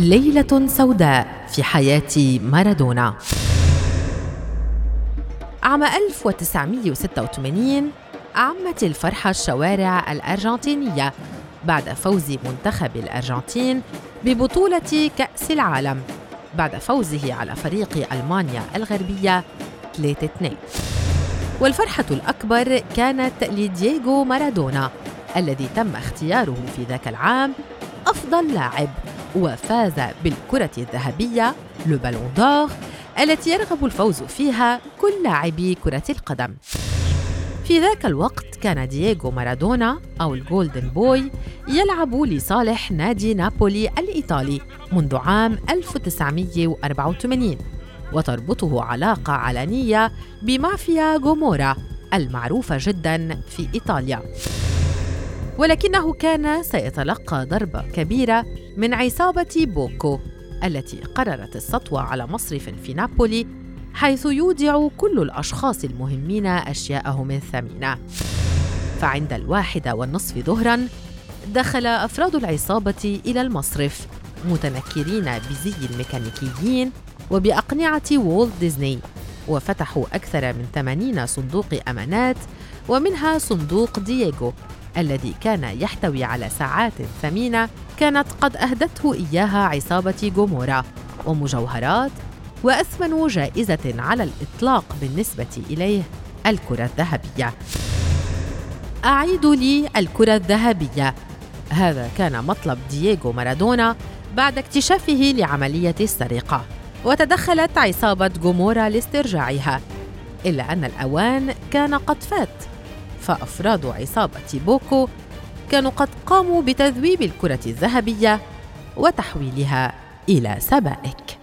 ليلة سوداء في حياة مارادونا. عام 1986 عمت الفرحة الشوارع الأرجنتينية بعد فوز منتخب الأرجنتين ببطولة كأس العالم بعد فوزه على فريق ألمانيا الغربية 3-2 والفرحة الأكبر كانت لدييغو مارادونا الذي تم اختياره في ذاك العام أفضل لاعب. وفاز بالكرة الذهبية le Ballon d'Or التي يرغب الفوز فيها كل لاعبي كرة القدم. في ذاك الوقت كان دييغو مارادونا أو ال Golden Boy يلعب لصالح نادي نابولي الإيطالي منذ عام 1984 وتربطه علاقة علنية بمافيا غومورا المعروفة جدا في إيطاليا. ولكنه كان سيتلقى ضربة كبيرة من عصابة بوكو التي قررت السطو على مصرف في نابولي حيث يودع كل الأشخاص المهمين أشياءهم الثمينة. فعند الواحدة والنصف ظهراً دخل أفراد العصابة إلى المصرف متنكرين بزي الميكانيكيين وبأقنعة وولت ديزني وفتحوا أكثر من 80 صندوق أمانات ومنها صندوق دييغو. الذي كان يحتوي على ساعات ثمينة كانت قد أهدته إياها عصابة غومورا ومجوهرات وأثمن جائزة على الإطلاق بالنسبة إليه الكرة الذهبية. أعيد لي الكرة الذهبية. هذا كان مطلب دييغو مارادونا بعد اكتشافه لعملية السرقة وتدخلت عصابة غومورا لاسترجاعها إلا أن الأوان كان قد فات. فأفراد عصابة بوكو كانوا قد قاموا بتذويب الكرة الذهبية وتحويلها إلى سبائك.